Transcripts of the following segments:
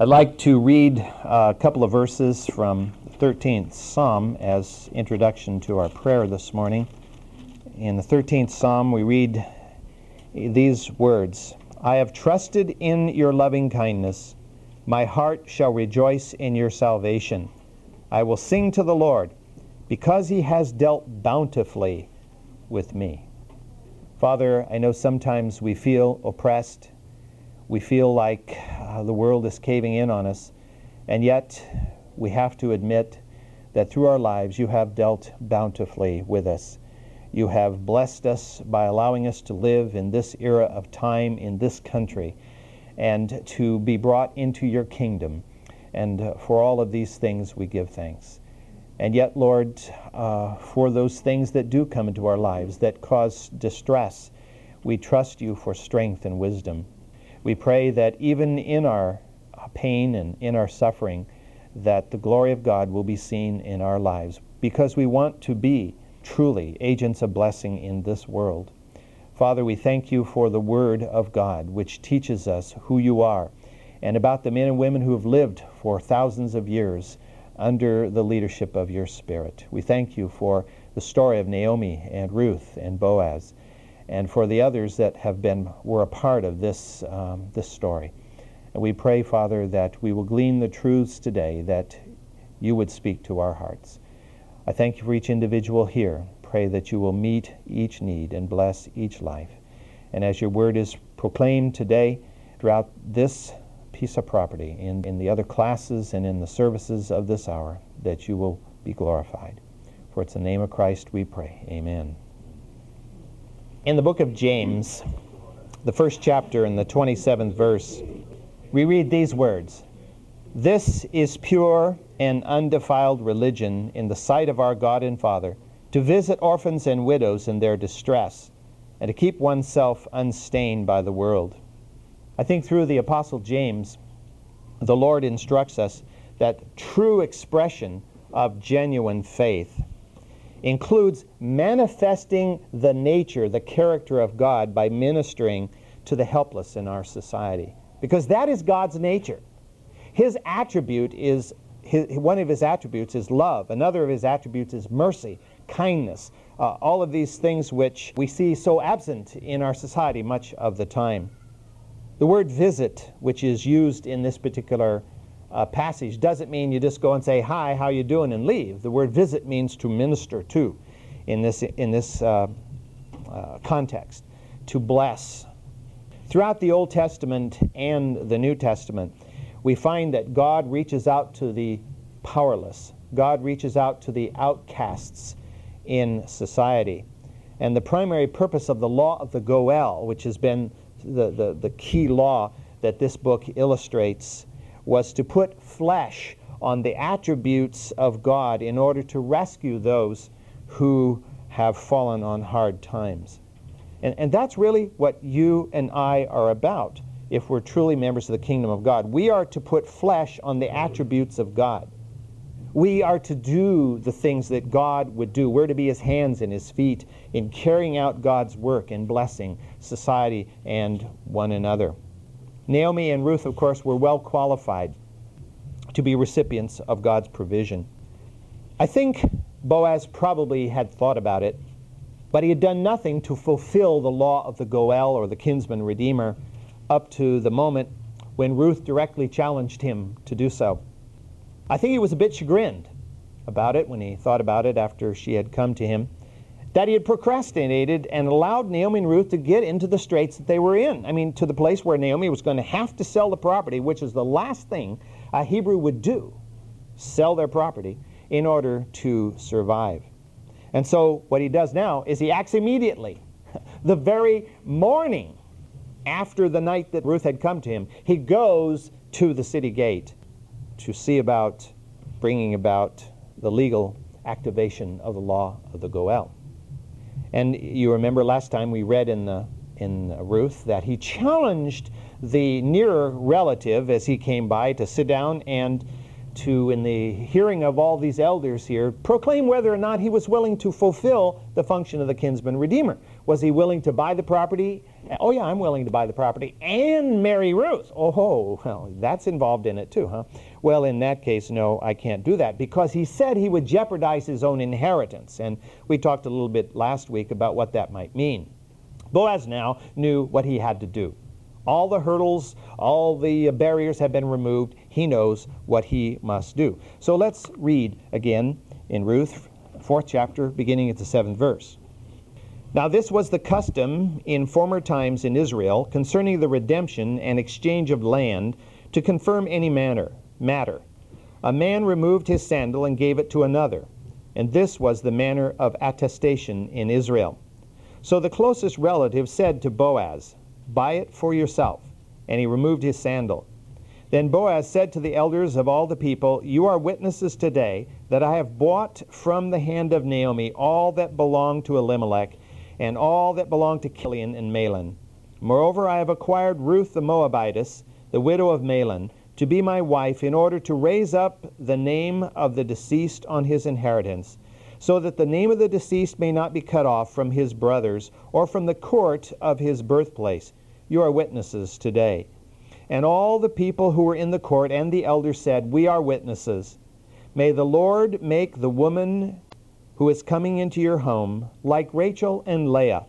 I'd like to read a couple of verses from the 13th Psalm as introduction to our prayer this morning. In the 13th Psalm, we read these words I have trusted in your loving kindness. My heart shall rejoice in your salvation. I will sing to the Lord because he has dealt bountifully with me. Father, I know sometimes we feel oppressed we feel like uh, the world is caving in on us, and yet we have to admit that through our lives you have dealt bountifully with us. You have blessed us by allowing us to live in this era of time in this country and to be brought into your kingdom. And uh, for all of these things we give thanks. And yet, Lord, uh, for those things that do come into our lives that cause distress, we trust you for strength and wisdom. We pray that even in our pain and in our suffering, that the glory of God will be seen in our lives because we want to be truly agents of blessing in this world. Father, we thank you for the Word of God, which teaches us who you are and about the men and women who have lived for thousands of years under the leadership of your Spirit. We thank you for the story of Naomi and Ruth and Boaz and for the others that have been were a part of this um, this story. And we pray, Father, that we will glean the truths today that you would speak to our hearts. I thank you for each individual here. Pray that you will meet each need and bless each life. And as your word is proclaimed today throughout this piece of property, in, in the other classes and in the services of this hour, that you will be glorified. For it's the name of Christ we pray. Amen. In the book of James, the first chapter and the 27th verse, we read these words This is pure and undefiled religion in the sight of our God and Father, to visit orphans and widows in their distress, and to keep oneself unstained by the world. I think through the Apostle James, the Lord instructs us that true expression of genuine faith includes manifesting the nature, the character of God by ministering to the helpless in our society. Because that is God's nature. His attribute is, his, one of his attributes is love, another of his attributes is mercy, kindness, uh, all of these things which we see so absent in our society much of the time. The word visit, which is used in this particular uh, passage doesn't mean you just go and say hi how you doing? and leave? The word visit means to minister to in this in this uh, uh, context to bless. Throughout the old testament and the new testament we find that god reaches out to the powerless. God reaches out to the outcasts in society. And the primary purpose of the law of the goel which has been the, the, the key law that this book illustrates was to put flesh on the attributes of God in order to rescue those who have fallen on hard times. And, and that's really what you and I are about if we're truly members of the kingdom of God. We are to put flesh on the attributes of God. We are to do the things that God would do. We're to be his hands and his feet in carrying out God's work and blessing society and one another. Naomi and Ruth, of course, were well qualified to be recipients of God's provision. I think Boaz probably had thought about it, but he had done nothing to fulfill the law of the Goel or the kinsman redeemer up to the moment when Ruth directly challenged him to do so. I think he was a bit chagrined about it when he thought about it after she had come to him that he had procrastinated and allowed Naomi and Ruth to get into the straits that they were in. I mean, to the place where Naomi was going to have to sell the property, which is the last thing a Hebrew would do sell their property in order to survive. And so, what he does now is he acts immediately. the very morning after the night that Ruth had come to him, he goes to the city gate to see about bringing about the legal activation of the law of the Goel. And you remember last time we read in, the, in Ruth that he challenged the nearer relative as he came by to sit down and to, in the hearing of all these elders here, proclaim whether or not he was willing to fulfill the function of the kinsman redeemer. Was he willing to buy the property? Oh, yeah, I'm willing to buy the property and marry Ruth. Oh, well, that's involved in it too, huh? Well, in that case, no, I can't do that because he said he would jeopardize his own inheritance. And we talked a little bit last week about what that might mean. Boaz now knew what he had to do. All the hurdles, all the barriers have been removed. He knows what he must do. So let's read again in Ruth, fourth chapter, beginning at the seventh verse. Now, this was the custom in former times in Israel concerning the redemption and exchange of land to confirm any manner, matter. A man removed his sandal and gave it to another, and this was the manner of attestation in Israel. So the closest relative said to Boaz, Buy it for yourself. And he removed his sandal. Then Boaz said to the elders of all the people, You are witnesses today that I have bought from the hand of Naomi all that belonged to Elimelech and all that belonged to Chilion and Mahlon. Moreover, I have acquired Ruth the Moabitess, the widow of Mahlon, to be my wife, in order to raise up the name of the deceased on his inheritance, so that the name of the deceased may not be cut off from his brothers or from the court of his birthplace. You are witnesses today. And all the people who were in the court and the elders said, We are witnesses. May the Lord make the woman who is coming into your home, like Rachel and Leah.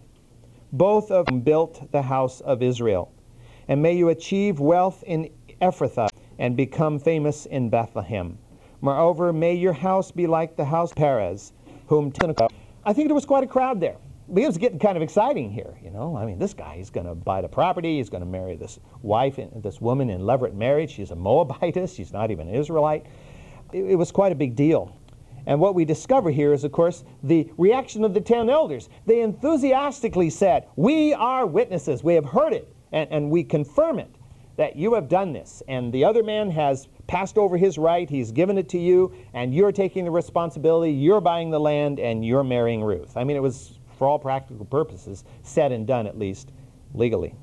Both of them built the house of Israel. And may you achieve wealth in Ephrathah and become famous in Bethlehem. Moreover, may your house be like the house of Perez, whom I think there was quite a crowd there. Was getting kind of exciting here, you know. I mean, this guy, he's going to buy the property. He's going to marry this wife, this woman in levirate marriage. She's a Moabitess. She's not even an Israelite. It, it was quite a big deal. And what we discover here is, of course, the reaction of the ten elders. They enthusiastically said, We are witnesses. We have heard it, and, and we confirm it that you have done this. And the other man has passed over his right, he's given it to you, and you're taking the responsibility, you're buying the land, and you're marrying Ruth. I mean, it was, for all practical purposes, said and done, at least legally.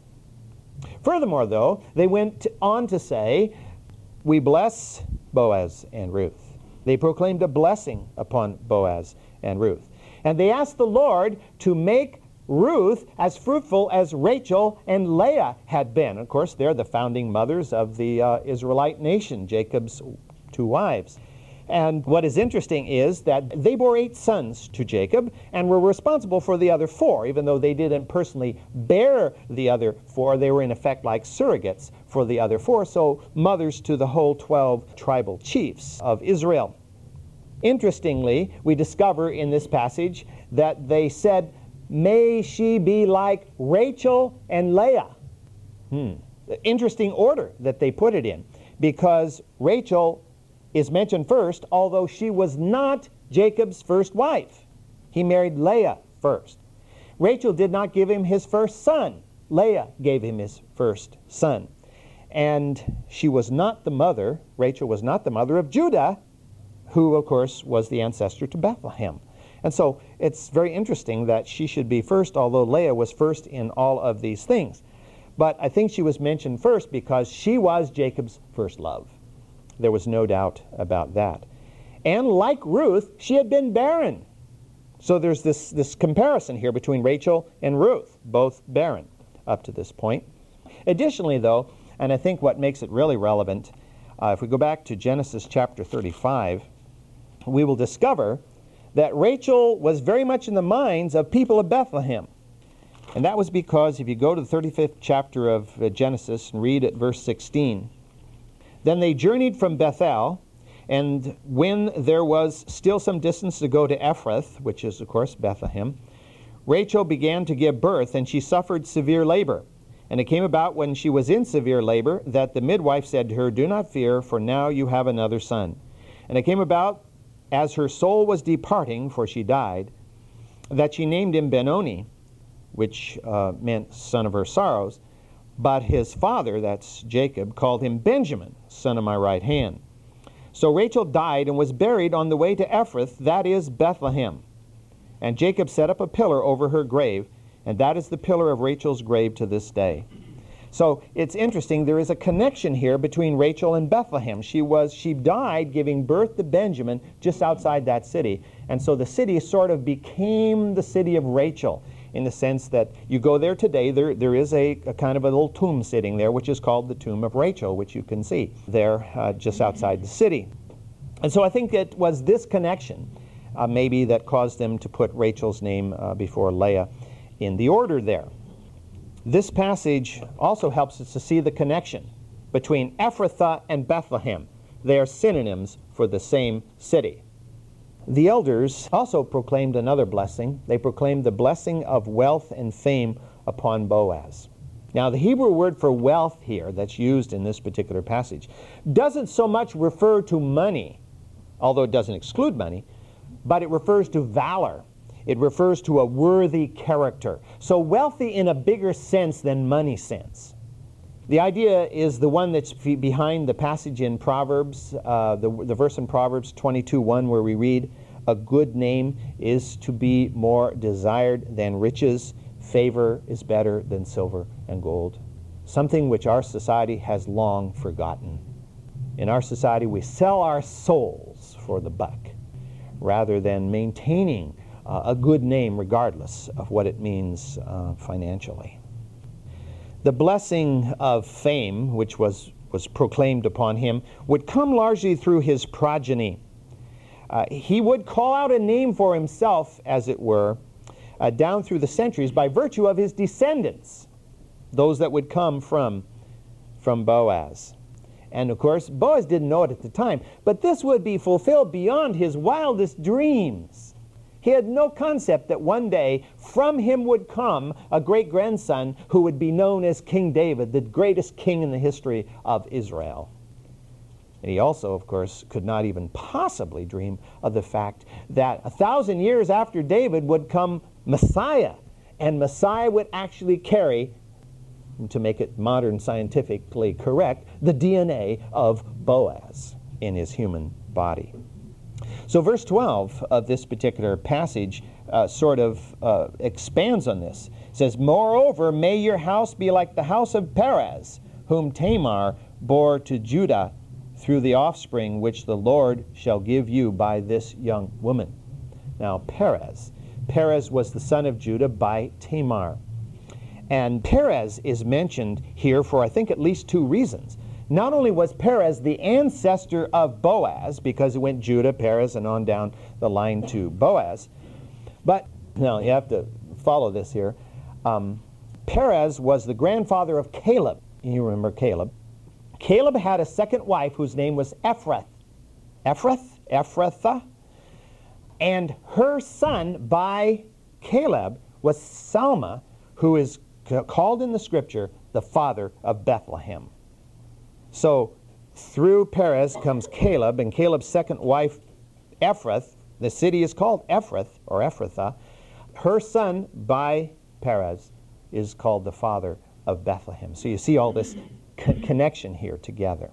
Furthermore, though, they went on to say, We bless Boaz and Ruth. They proclaimed a blessing upon Boaz and Ruth. And they asked the Lord to make Ruth as fruitful as Rachel and Leah had been. Of course, they're the founding mothers of the uh, Israelite nation, Jacob's two wives. And what is interesting is that they bore eight sons to Jacob and were responsible for the other four, even though they didn't personally bear the other four. They were, in effect, like surrogates for the other four, so mothers to the whole 12 tribal chiefs of Israel. Interestingly, we discover in this passage that they said, May she be like Rachel and Leah. Hmm. Interesting order that they put it in because Rachel is mentioned first, although she was not Jacob's first wife. He married Leah first. Rachel did not give him his first son. Leah gave him his first son. And she was not the mother, Rachel was not the mother of Judah, who, of course, was the ancestor to Bethlehem. And so it's very interesting that she should be first, although Leah was first in all of these things. But I think she was mentioned first because she was Jacob's first love. There was no doubt about that. And like Ruth, she had been barren. So there's this, this comparison here between Rachel and Ruth, both barren up to this point. Additionally, though, and I think what makes it really relevant, uh, if we go back to Genesis chapter 35, we will discover that Rachel was very much in the minds of people of Bethlehem. And that was because if you go to the 35th chapter of uh, Genesis and read at verse 16, then they journeyed from Bethel, and when there was still some distance to go to Ephrath, which is, of course, Bethlehem, Rachel began to give birth, and she suffered severe labor. And it came about when she was in severe labor that the midwife said to her, Do not fear, for now you have another son. And it came about as her soul was departing, for she died, that she named him Benoni, which uh, meant son of her sorrows. But his father, that's Jacob, called him Benjamin, son of my right hand. So Rachel died and was buried on the way to Ephrath, that is Bethlehem. And Jacob set up a pillar over her grave, and that is the pillar of Rachel's grave to this day. So it's interesting. There is a connection here between Rachel and Bethlehem. She was she died giving birth to Benjamin just outside that city, and so the city sort of became the city of Rachel in the sense that you go there today. There there is a, a kind of a little tomb sitting there, which is called the tomb of Rachel, which you can see there uh, just outside the city. And so I think it was this connection, uh, maybe, that caused them to put Rachel's name uh, before Leah in the order there. This passage also helps us to see the connection between Ephrathah and Bethlehem. They are synonyms for the same city. The elders also proclaimed another blessing. They proclaimed the blessing of wealth and fame upon Boaz. Now, the Hebrew word for wealth here that's used in this particular passage doesn't so much refer to money, although it doesn't exclude money, but it refers to valor it refers to a worthy character. So wealthy in a bigger sense than money sense. The idea is the one that's behind the passage in Proverbs, uh, the, the verse in Proverbs 22 1, where we read, A good name is to be more desired than riches, favor is better than silver and gold. Something which our society has long forgotten. In our society, we sell our souls for the buck rather than maintaining uh, a good name regardless of what it means uh, financially. The blessing of fame, which was, was proclaimed upon him, would come largely through his progeny. Uh, he would call out a name for himself, as it were, uh, down through the centuries by virtue of his descendants, those that would come from, from Boaz. And of course, Boaz didn't know it at the time, but this would be fulfilled beyond his wildest dreams. He had no concept that one day from him would come a great grandson who would be known as King David, the greatest king in the history of Israel. And he also, of course, could not even possibly dream of the fact that a thousand years after David would come Messiah, and Messiah would actually carry, to make it modern scientifically correct, the DNA of Boaz in his human body. So, verse 12 of this particular passage uh, sort of uh, expands on this. It says, Moreover, may your house be like the house of Perez, whom Tamar bore to Judah through the offspring which the Lord shall give you by this young woman. Now, Perez. Perez was the son of Judah by Tamar. And Perez is mentioned here for, I think, at least two reasons. Not only was Perez the ancestor of Boaz, because it went Judah, Perez, and on down the line to Boaz, but now you have to follow this here. Um, Perez was the grandfather of Caleb. You remember Caleb. Caleb had a second wife whose name was Ephrath. Ephrath? Ephrathah? And her son by Caleb was Salma, who is called in the scripture the father of Bethlehem. So through Perez comes Caleb, and Caleb's second wife, Ephrath, the city is called Ephrath or Ephrathah. Her son by Perez is called the father of Bethlehem. So you see all this co- connection here together.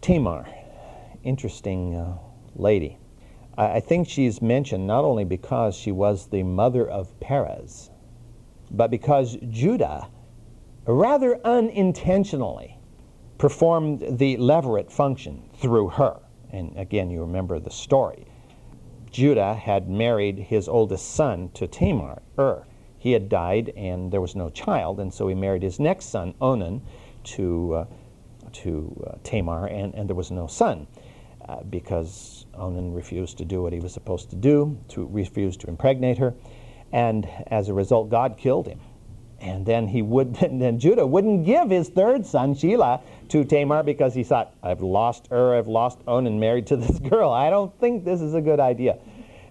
Tamar, interesting uh, lady. I, I think she's mentioned not only because she was the mother of Perez, but because Judah, rather unintentionally, performed the levirate function through her. And again, you remember the story. Judah had married his oldest son to Tamar, Ur. He had died and there was no child, and so he married his next son, Onan, to, uh, to uh, Tamar, and, and there was no son uh, because Onan refused to do what he was supposed to do, to refuse to impregnate her, and as a result, God killed him. And then he would, then Judah wouldn't give his third son, Shelah, to Tamar because he thought, I've lost Ur, I've lost Onan married to this girl. I don't think this is a good idea.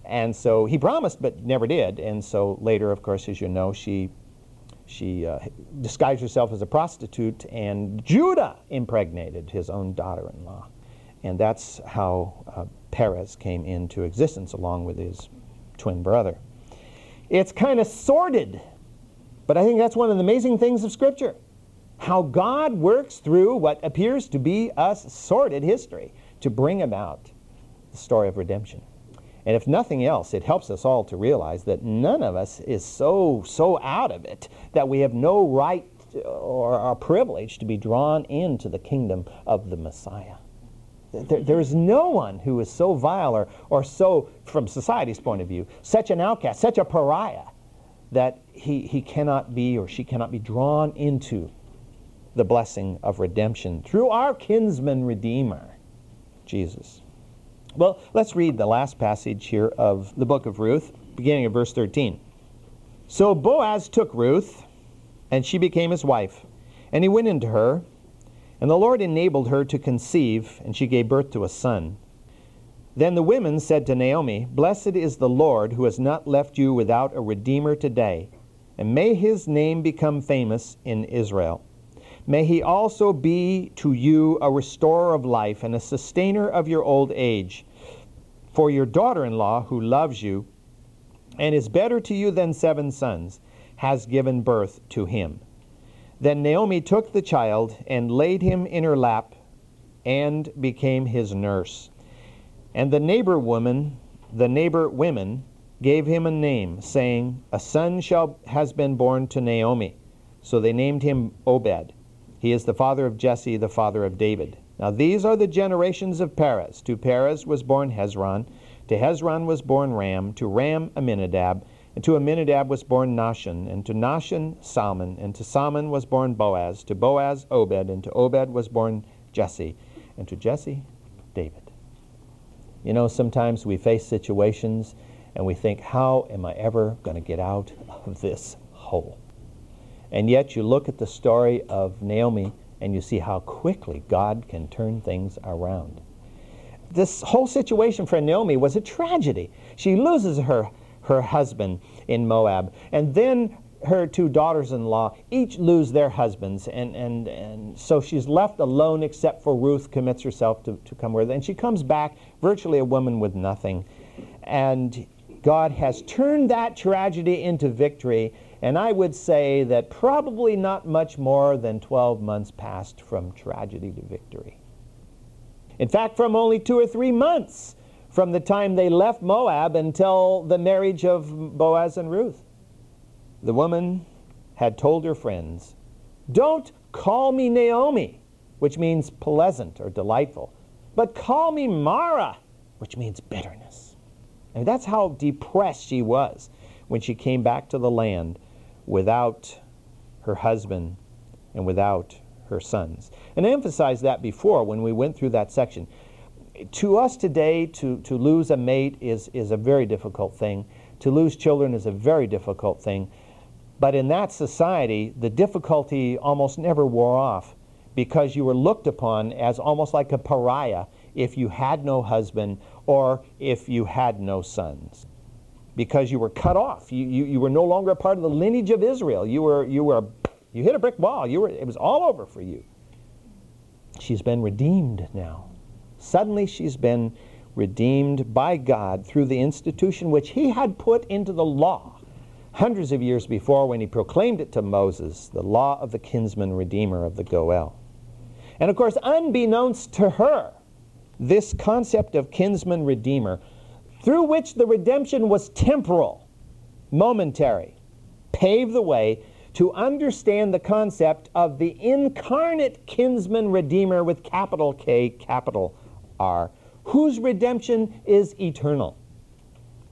And so he promised, but never did. And so later, of course, as you know, she she uh, disguised herself as a prostitute, and Judah impregnated his own daughter-in-law, and that's how uh, Perez came into existence along with his twin brother. It's kind of sordid but I think that's one of the amazing things of Scripture. How God works through what appears to be a sordid history to bring about the story of redemption. And if nothing else, it helps us all to realize that none of us is so, so out of it that we have no right or are privileged to be drawn into the kingdom of the Messiah. There, there is no one who is so vile or, or so, from society's point of view, such an outcast, such a pariah, that he, he cannot be or she cannot be drawn into the blessing of redemption through our kinsman redeemer, Jesus. Well, let's read the last passage here of the book of Ruth, beginning of verse 13. So Boaz took Ruth, and she became his wife, and he went into her. And the Lord enabled her to conceive, and she gave birth to a son. Then the women said to Naomi, Blessed is the Lord who has not left you without a redeemer today, and may his name become famous in Israel. May he also be to you a restorer of life and a sustainer of your old age. For your daughter in law, who loves you and is better to you than seven sons, has given birth to him. Then Naomi took the child and laid him in her lap and became his nurse. And the neighbor woman, the neighbor women, gave him a name, saying, A son shall has been born to Naomi. So they named him Obed. He is the father of Jesse, the father of David. Now these are the generations of Perez. To Perez was born Hezron. To Hezron was born Ram. To Ram Amminadab. And to Amminadab was born Nahshon, and to Nahshon Salmon, and to Salmon was born Boaz, to Boaz Obed, and to Obed was born Jesse, and to Jesse David. You know, sometimes we face situations and we think, how am I ever going to get out of this hole? And yet you look at the story of Naomi and you see how quickly God can turn things around. This whole situation for Naomi was a tragedy. She loses her her husband in Moab. And then her two daughters in law each lose their husbands. And, and, and so she's left alone except for Ruth commits herself to, to come with her. And she comes back virtually a woman with nothing. And God has turned that tragedy into victory. And I would say that probably not much more than 12 months passed from tragedy to victory. In fact, from only two or three months from the time they left Moab until the marriage of Boaz and Ruth. The woman had told her friends, Don't call me Naomi, which means pleasant or delightful, but call me Mara, which means bitterness. And that's how depressed she was when she came back to the land without her husband and without her sons. And I emphasized that before when we went through that section to us today, to, to lose a mate is, is a very difficult thing. To lose children is a very difficult thing. But in that society, the difficulty almost never wore off because you were looked upon as almost like a pariah if you had no husband or if you had no sons. Because you were cut off. You, you, you were no longer a part of the lineage of Israel. You were, you were you hit a brick wall. You were, it was all over for you. She's been redeemed now. Suddenly she's been redeemed by God through the institution which he had put into the law hundreds of years before when he proclaimed it to Moses, the law of the kinsman redeemer of the Goel. And of course, unbeknownst to her, this concept of kinsman redeemer, through which the redemption was temporal, momentary, paved the way to understand the concept of the incarnate kinsman redeemer with capital K, capital R, whose redemption is eternal.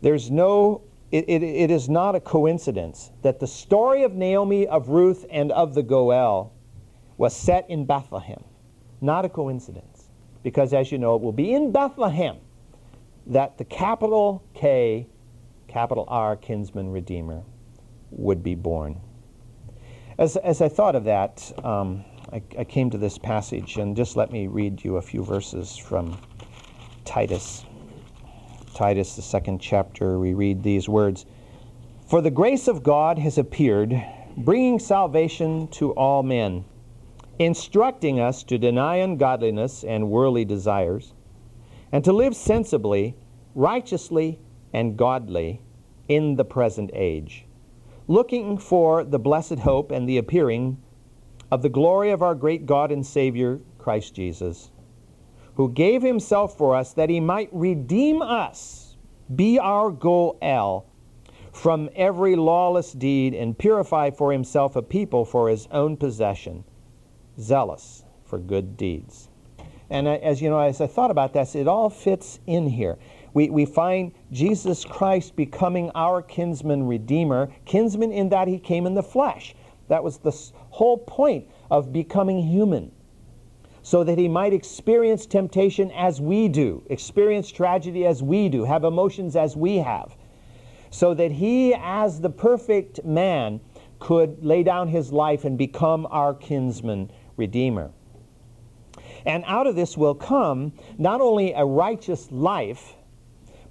There's no, it, it, it is not a coincidence that the story of Naomi, of Ruth, and of the Goel was set in Bethlehem. Not a coincidence. Because as you know, it will be in Bethlehem that the capital K, capital R, kinsman redeemer, would be born. As, as I thought of that, um, I, I came to this passage, and just let me read you a few verses from Titus. Titus, the second chapter, we read these words For the grace of God has appeared, bringing salvation to all men, instructing us to deny ungodliness and worldly desires, and to live sensibly, righteously, and godly in the present age, looking for the blessed hope and the appearing of the glory of our great God and Savior, Christ Jesus, who gave himself for us that he might redeem us, be our Goel from every lawless deed and purify for himself a people for his own possession, zealous for good deeds. And as you know, as I thought about this, it all fits in here. We, we find Jesus Christ becoming our kinsman redeemer, kinsman in that he came in the flesh. That was the whole point of becoming human, so that he might experience temptation as we do, experience tragedy as we do, have emotions as we have so that he, as the perfect man, could lay down his life and become our kinsman redeemer. And out of this will come not only a righteous life,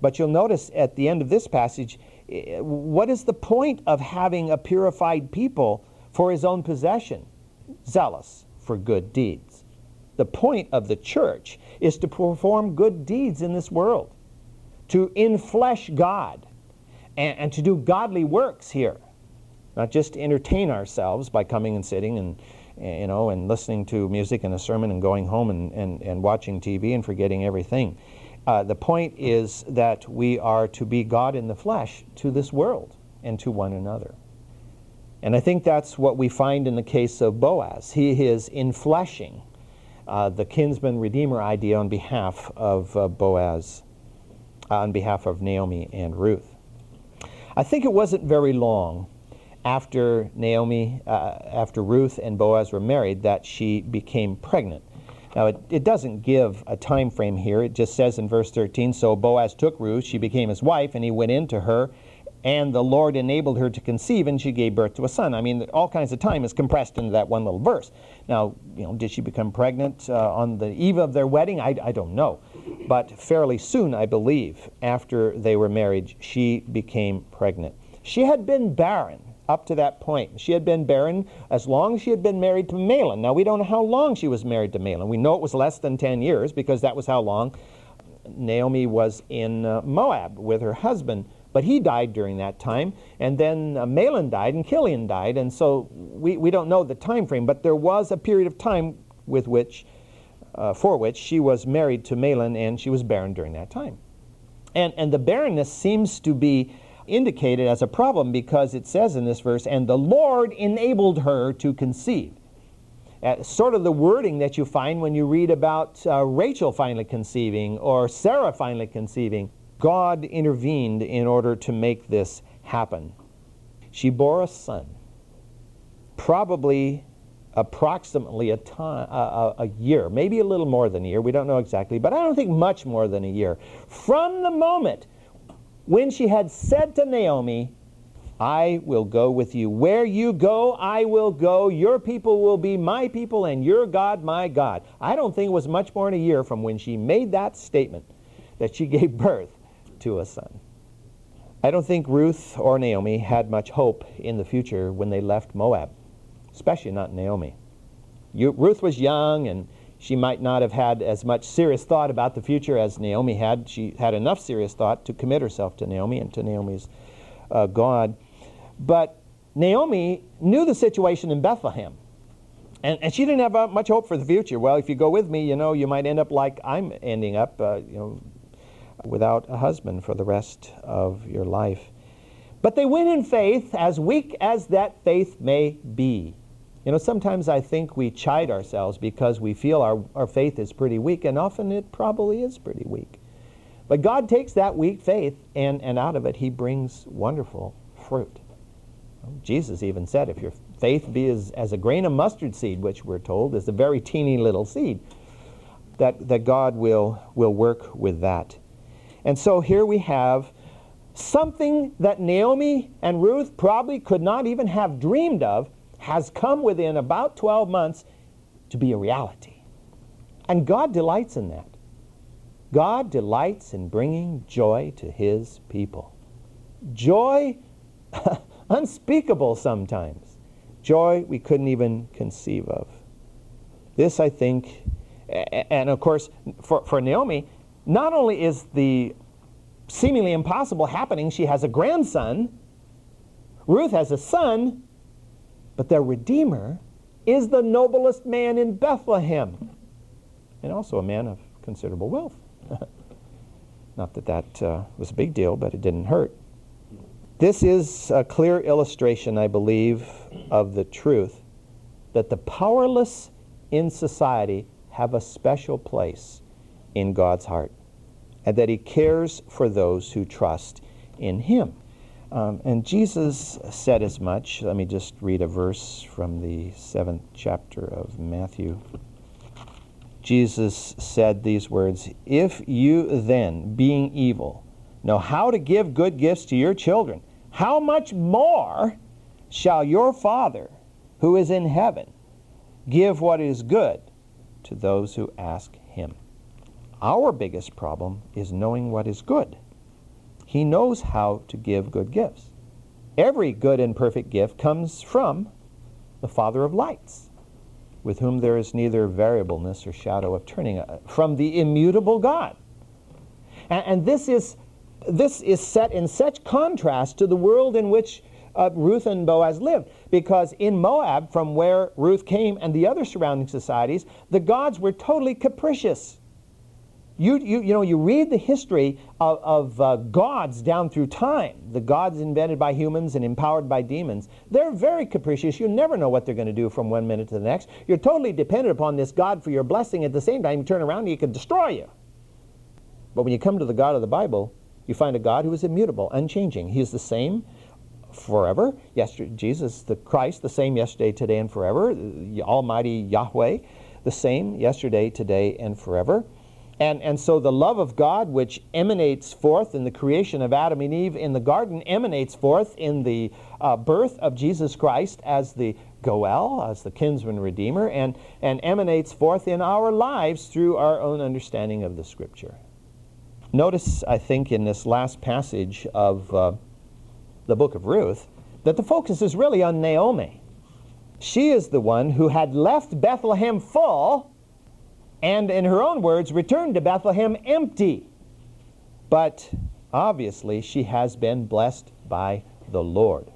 but you'll notice at the end of this passage, eh, what is the point of having a purified people for his own possession? Zealous for good deeds. The point of the church is to perform good deeds in this world, to inflesh God and, and to do godly works here, not just to entertain ourselves by coming and sitting and you know and listening to music and a sermon and going home and, and, and watching TV and forgetting everything. Uh, the point is that we are to be God in the flesh to this world and to one another. And I think that's what we find in the case of Boaz. He is infleshing uh, the kinsman redeemer idea on behalf of uh, Boaz, uh, on behalf of Naomi and Ruth. I think it wasn't very long after Naomi, uh, after Ruth and Boaz were married, that she became pregnant. Now, it, it doesn't give a time frame here. It just says in verse 13 So Boaz took Ruth, she became his wife, and he went in to her, and the Lord enabled her to conceive, and she gave birth to a son. I mean, all kinds of time is compressed into that one little verse. Now, you know, did she become pregnant uh, on the eve of their wedding? I, I don't know. But fairly soon, I believe, after they were married, she became pregnant. She had been barren up to that point. She had been barren as long as she had been married to Mahlon. Now, we don't know how long she was married to Mahlon. We know it was less than 10 years because that was how long Naomi was in uh, Moab with her husband. But he died during that time, and then uh, Mahlon died and Chilion died, and so we, we don't know the time frame, but there was a period of time with which uh, for which she was married to Mahlon and she was barren during that time. And, and the barrenness seems to be indicated as a problem because it says in this verse, and the Lord enabled her to conceive. Uh, sort of the wording that you find when you read about uh, Rachel finally conceiving or Sarah finally conceiving. God intervened in order to make this happen. She bore a son, probably approximately a, time, a, a, year, maybe a little more than a year, we don't know exactly, but I don't think much more than a year, from the moment when she had said to Naomi, I will go with you. Where you go, I will go. Your people will be my people, and your God, my God. I don't think it was much more than a year from when she made that statement that she gave birth to a son. I don't think Ruth or Naomi had much hope in the future when they left Moab especially not Naomi. You, Ruth was young and she might not have had as much serious thought about the future as Naomi had. She had enough serious thought to commit herself to Naomi and to Naomi's uh, God. But Naomi knew the situation in Bethlehem. And, and she didn't have uh, much hope for the future. Well, if you go with me, you know, you might end up like I'm ending up, uh, you know, without a husband for the rest of your life. But they went in faith, as weak as that faith may be. You know, sometimes I think we chide ourselves because we feel our, our faith is pretty weak, and often it probably is pretty weak. But God takes that weak faith, and, and out of it, He brings wonderful fruit. Jesus even said, if your faith be as, as a grain of mustard seed, which we're told is a very teeny little seed, that, that God will, will work with that. And so here we have something that Naomi and Ruth probably could not even have dreamed of has come within about 12 months to be a reality. And God delights in that. God delights in bringing joy to his people. Joy unspeakable sometimes. Joy we couldn't even conceive of. This, I think, and of course, for, for Naomi, not only is the seemingly impossible happening, she has a grandson, Ruth has a son, but their Redeemer is the noblest man in Bethlehem, and also a man of considerable wealth. Not that that uh, was a big deal, but it didn't hurt. This is a clear illustration, I believe, of the truth that the powerless in society have a special place in God's heart and that He cares for those who trust in Him. Um, and Jesus said as much. Let me just read a verse from the seventh chapter of Matthew. Jesus said these words If you then, being evil, know how to give good gifts to your children, how much more shall your Father, who is in heaven, give what is good to those who ask him? Our biggest problem is knowing what is good. He knows how to give good gifts. Every good and perfect gift comes from the Father of lights, with whom there is neither variableness or shadow of turning, uh, from the immutable God. And, and this, is, this is set in such contrast to the world in which uh, Ruth and Boaz lived. Because in Moab, from where Ruth came and the other surrounding societies, the gods were totally capricious. You, you, you know, you read the history of, of uh, gods down through time, the gods invented by humans and empowered by demons. They're very capricious. You never know what they're going to do from one minute to the next. You're totally dependent upon this God for your blessing. At the same time, you turn around and he can destroy you. But when you come to the God of the Bible, you find a God who is immutable, unchanging. He is the same forever. Yesterday, Jesus, the Christ, the same yesterday, today, and forever. The Almighty Yahweh, the same yesterday, today, and forever. And, and so the love of God, which emanates forth in the creation of Adam and Eve in the garden, emanates forth in the uh, birth of Jesus Christ as the Goel, as the kinsman redeemer, and, and emanates forth in our lives through our own understanding of the Scripture. Notice, I think, in this last passage of uh, the book of Ruth, that the focus is really on Naomi. She is the one who had left Bethlehem full and, in her own words, returned to Bethlehem empty. But obviously, she has been blessed by the Lord.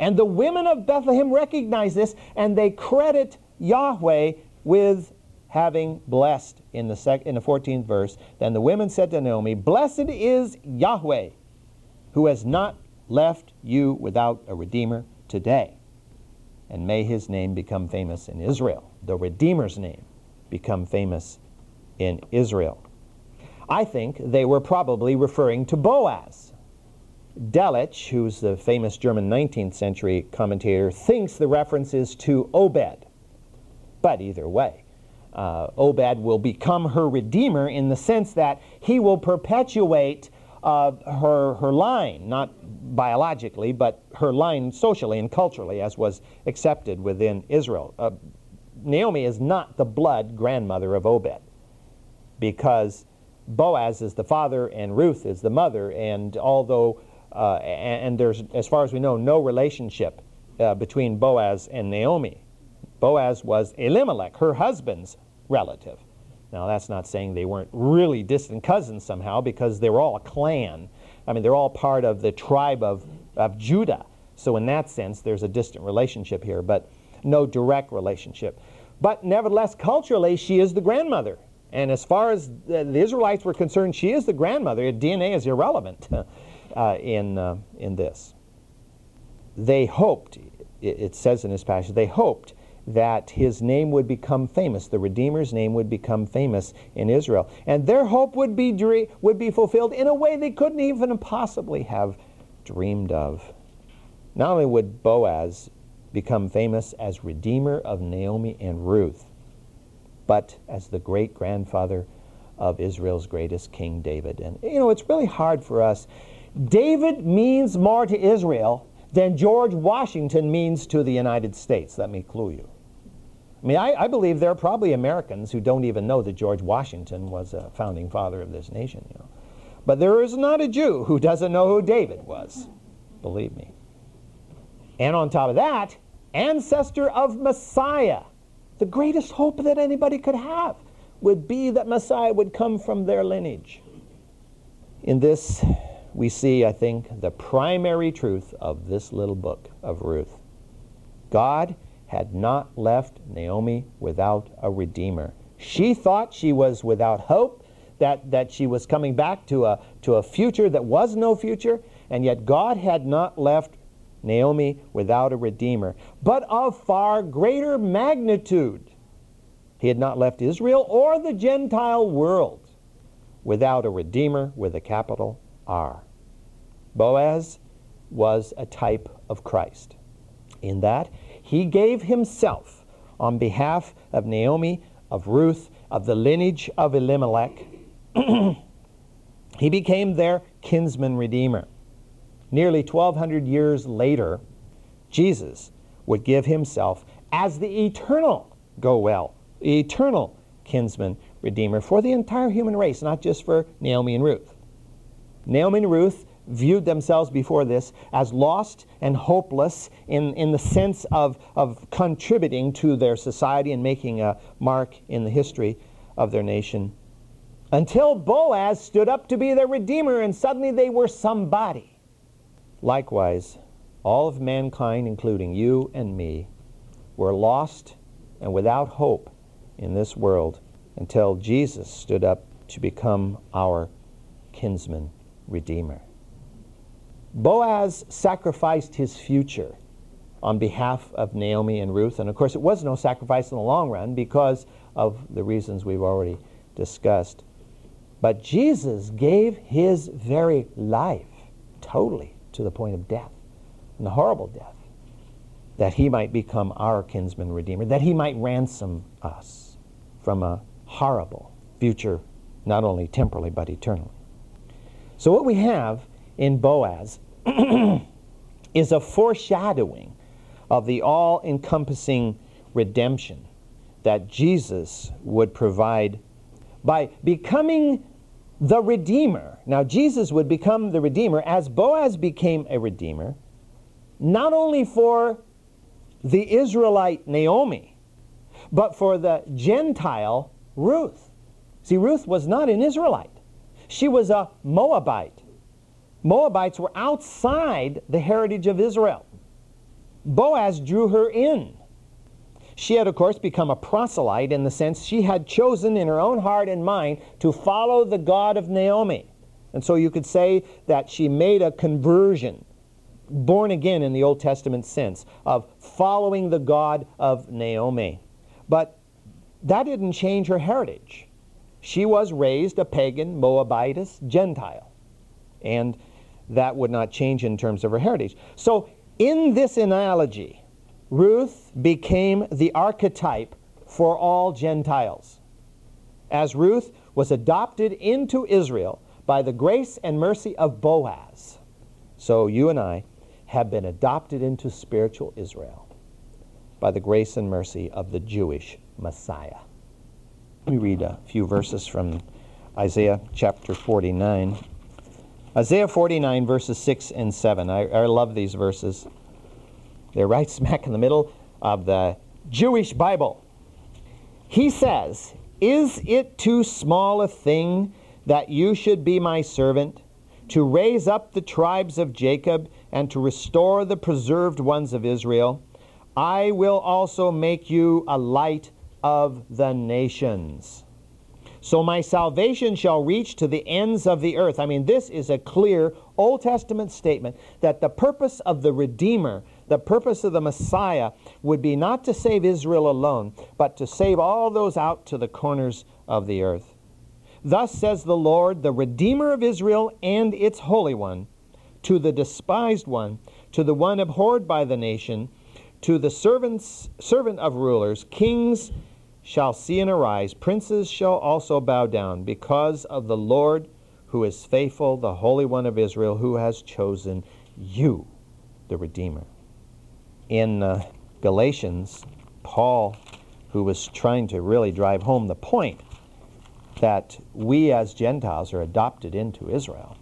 And the women of Bethlehem recognize this and they credit Yahweh with having blessed in the, sec- in the 14th verse. Then the women said to Naomi, Blessed is Yahweh, who has not left you without a Redeemer today. And may his name become famous in Israel, the Redeemer's name become famous in Israel. I think they were probably referring to Boaz. Delitzsch, who's the famous German 19th century commentator, thinks the reference is to Obed. But either way, uh, Obed will become her redeemer in the sense that he will perpetuate uh, her, her line, not biologically, but her line socially and culturally, as was accepted within Israel. Uh, Naomi is not the blood grandmother of Obed because Boaz is the father and Ruth is the mother, and although uh, and, there's, as far as we know, no relationship uh, between Boaz and Naomi. Boaz was Elimelech, her husband's relative. Now, that's not saying they weren't really distant cousins somehow, because they were all a clan. I mean, they're all part of the tribe of, of Judah. So, in that sense, there's a distant relationship here, but no direct relationship. But nevertheless, culturally, she is the grandmother. And as far as the, the Israelites were concerned, she is the grandmother. DNA is irrelevant uh, in, uh, in this. They hoped, it, says in this passage, they hoped that his name would become famous, the Redeemer's name would become famous in Israel. And their hope would be, would be fulfilled in a way they couldn't even possibly have dreamed of. Not only would Boaz become famous as Redeemer of Naomi and Ruth, but as the great grandfather of Israel's greatest king, David. And you know, it's really hard for us. David means more to Israel than George Washington means to the United States. Let me clue you. I mean, I, I, believe there are probably Americans who don't even know that George Washington was a founding father of this nation, you know. But there is not a Jew who doesn't know who David was. Believe me. And on top of that, ancestor of Messiah. The greatest hope that anybody could have would be that Messiah would come from their lineage. In this, we see, I think, the primary truth of this little book of Ruth. God had not left Naomi without a redeemer. She thought she was without hope, that, that she was coming back to a, to a future that was no future. And yet God had not left Naomi without a redeemer, but of far greater magnitude. He had not left Israel or the Gentile world without a redeemer with a capital R. Boaz was a type of Christ in that he gave himself on behalf of Naomi, of Ruth, of the lineage of Elimelech. he became their kinsman redeemer. Nearly 1,200 years later, Jesus would give himself as the eternal Goel, the eternal kinsman redeemer for the entire human race, not just for Naomi and Ruth. Naomi and Ruth viewed themselves before this as lost and hopeless in, in the sense of, of contributing to their society and making a mark in the history of their nation. Until Boaz stood up to be their redeemer, and suddenly they were somebody. Likewise, all of mankind, including you and me, were lost and without hope in this world until Jesus stood up to become our kinsman redeemer. Boaz sacrificed his future on behalf of Naomi and Ruth. And of course, it was no sacrifice in the long run because of the reasons we've already discussed. But Jesus gave his very life totally to the point of death, and the horrible death, that he might become our kinsman redeemer, that he might ransom us from a horrible future, not only temporally, but eternally. So, what we have in Boaz is a foreshadowing of the all encompassing redemption that Jesus would provide by becoming the Redeemer. Now, Jesus would become the Redeemer as Boaz became a Redeemer, not only for the Israelite Naomi, but for the Gentile Ruth. See, Ruth was not an Israelite, she was a Moabite. Moabites were outside the heritage of Israel. Boaz drew her in. She had, of course, become a proselyte in the sense she had chosen in her own heart and mind to follow the God of Naomi. And so you could say that she made a conversion, born again in the Old Testament sense, of following the God of Naomi. But that didn't change her heritage. She was raised a pagan, Moabitess, Gentile. And that would not change in terms of her heritage. So, in this analogy, Ruth became the archetype for all Gentiles. As Ruth was adopted into Israel by the grace and mercy of Boaz, so you and I have been adopted into spiritual Israel by the grace and mercy of the Jewish Messiah. Let me read a few verses from Isaiah chapter 49. Isaiah 49, verses 6 and 7. I, I love these verses. They're right smack in the middle of the Jewish Bible. He says, Is it too small a thing that you should be my servant, to raise up the tribes of Jacob and to restore the preserved ones of Israel? I will also make you a light of the nations. So my salvation shall reach to the ends of the earth. I mean, this is a clear Old Testament statement that the purpose of the Redeemer, the purpose of the Messiah, would be not to save Israel alone, but to save all those out to the corners of the earth. Thus says the Lord, the Redeemer of Israel and its Holy One, to the despised one, to the one abhorred by the nation, to the servants, servant of rulers, kings, shall see and arise, princes shall also bow down, because of the Lord who is faithful, the Holy One of Israel, who has chosen you, the Redeemer. In uh, Galatians, Paul, who was trying to really drive home the point that we as Gentiles are adopted into Israel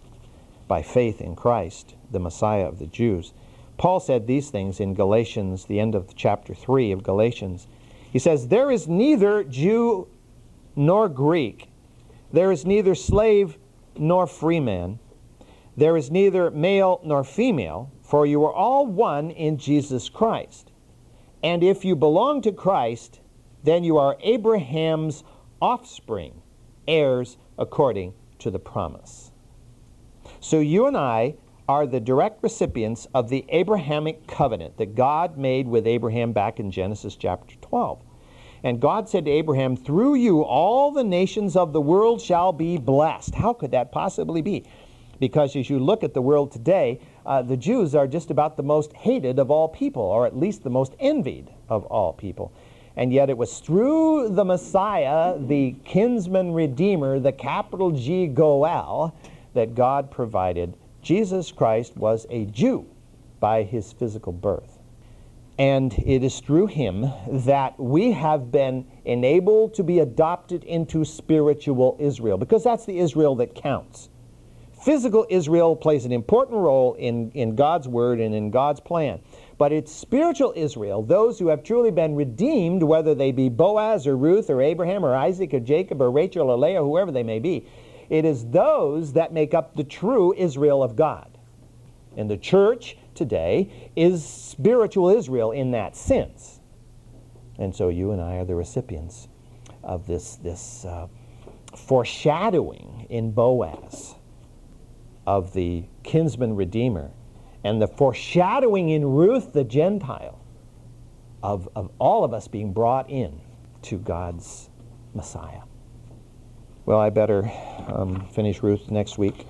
by faith in Christ, the Messiah of the Jews. Paul said these things in Galatians, the end of chapter 3 of Galatians. He says, There is neither Jew nor Greek, there is neither slave nor free man, there is neither male nor female, for you are all one in Jesus Christ. And if you belong to Christ, then you are Abraham's offspring, heirs according to the promise. So you and I are the direct recipients of the Abrahamic covenant that God made with Abraham back in Genesis chapter 12. And God said to Abraham, Through you all the nations of the world shall be blessed. How could that possibly be? Because as you look at the world today, uh, the Jews are just about the most hated of all people, or at least the most envied of all people. And yet it was through the Messiah, the kinsman redeemer, the capital G Goel, that God provided. Jesus Christ was a Jew by his physical birth. And it is through him that we have been enabled to be adopted into spiritual Israel, because that's the Israel that counts. Physical Israel plays an important role in, in God's word and in God's plan. But it's spiritual Israel, those who have truly been redeemed, whether they be Boaz or Ruth or Abraham or Isaac or Jacob or Rachel or Leah, whoever they may be. It is those that make up the true Israel of God. And the church today is spiritual Israel in that sense. And so you and I are the recipients of this, this uh, foreshadowing in Boaz of the kinsman redeemer and the foreshadowing in Ruth the Gentile of, of all of us being brought in to God's Messiah. Well, I better um, finish Ruth next week.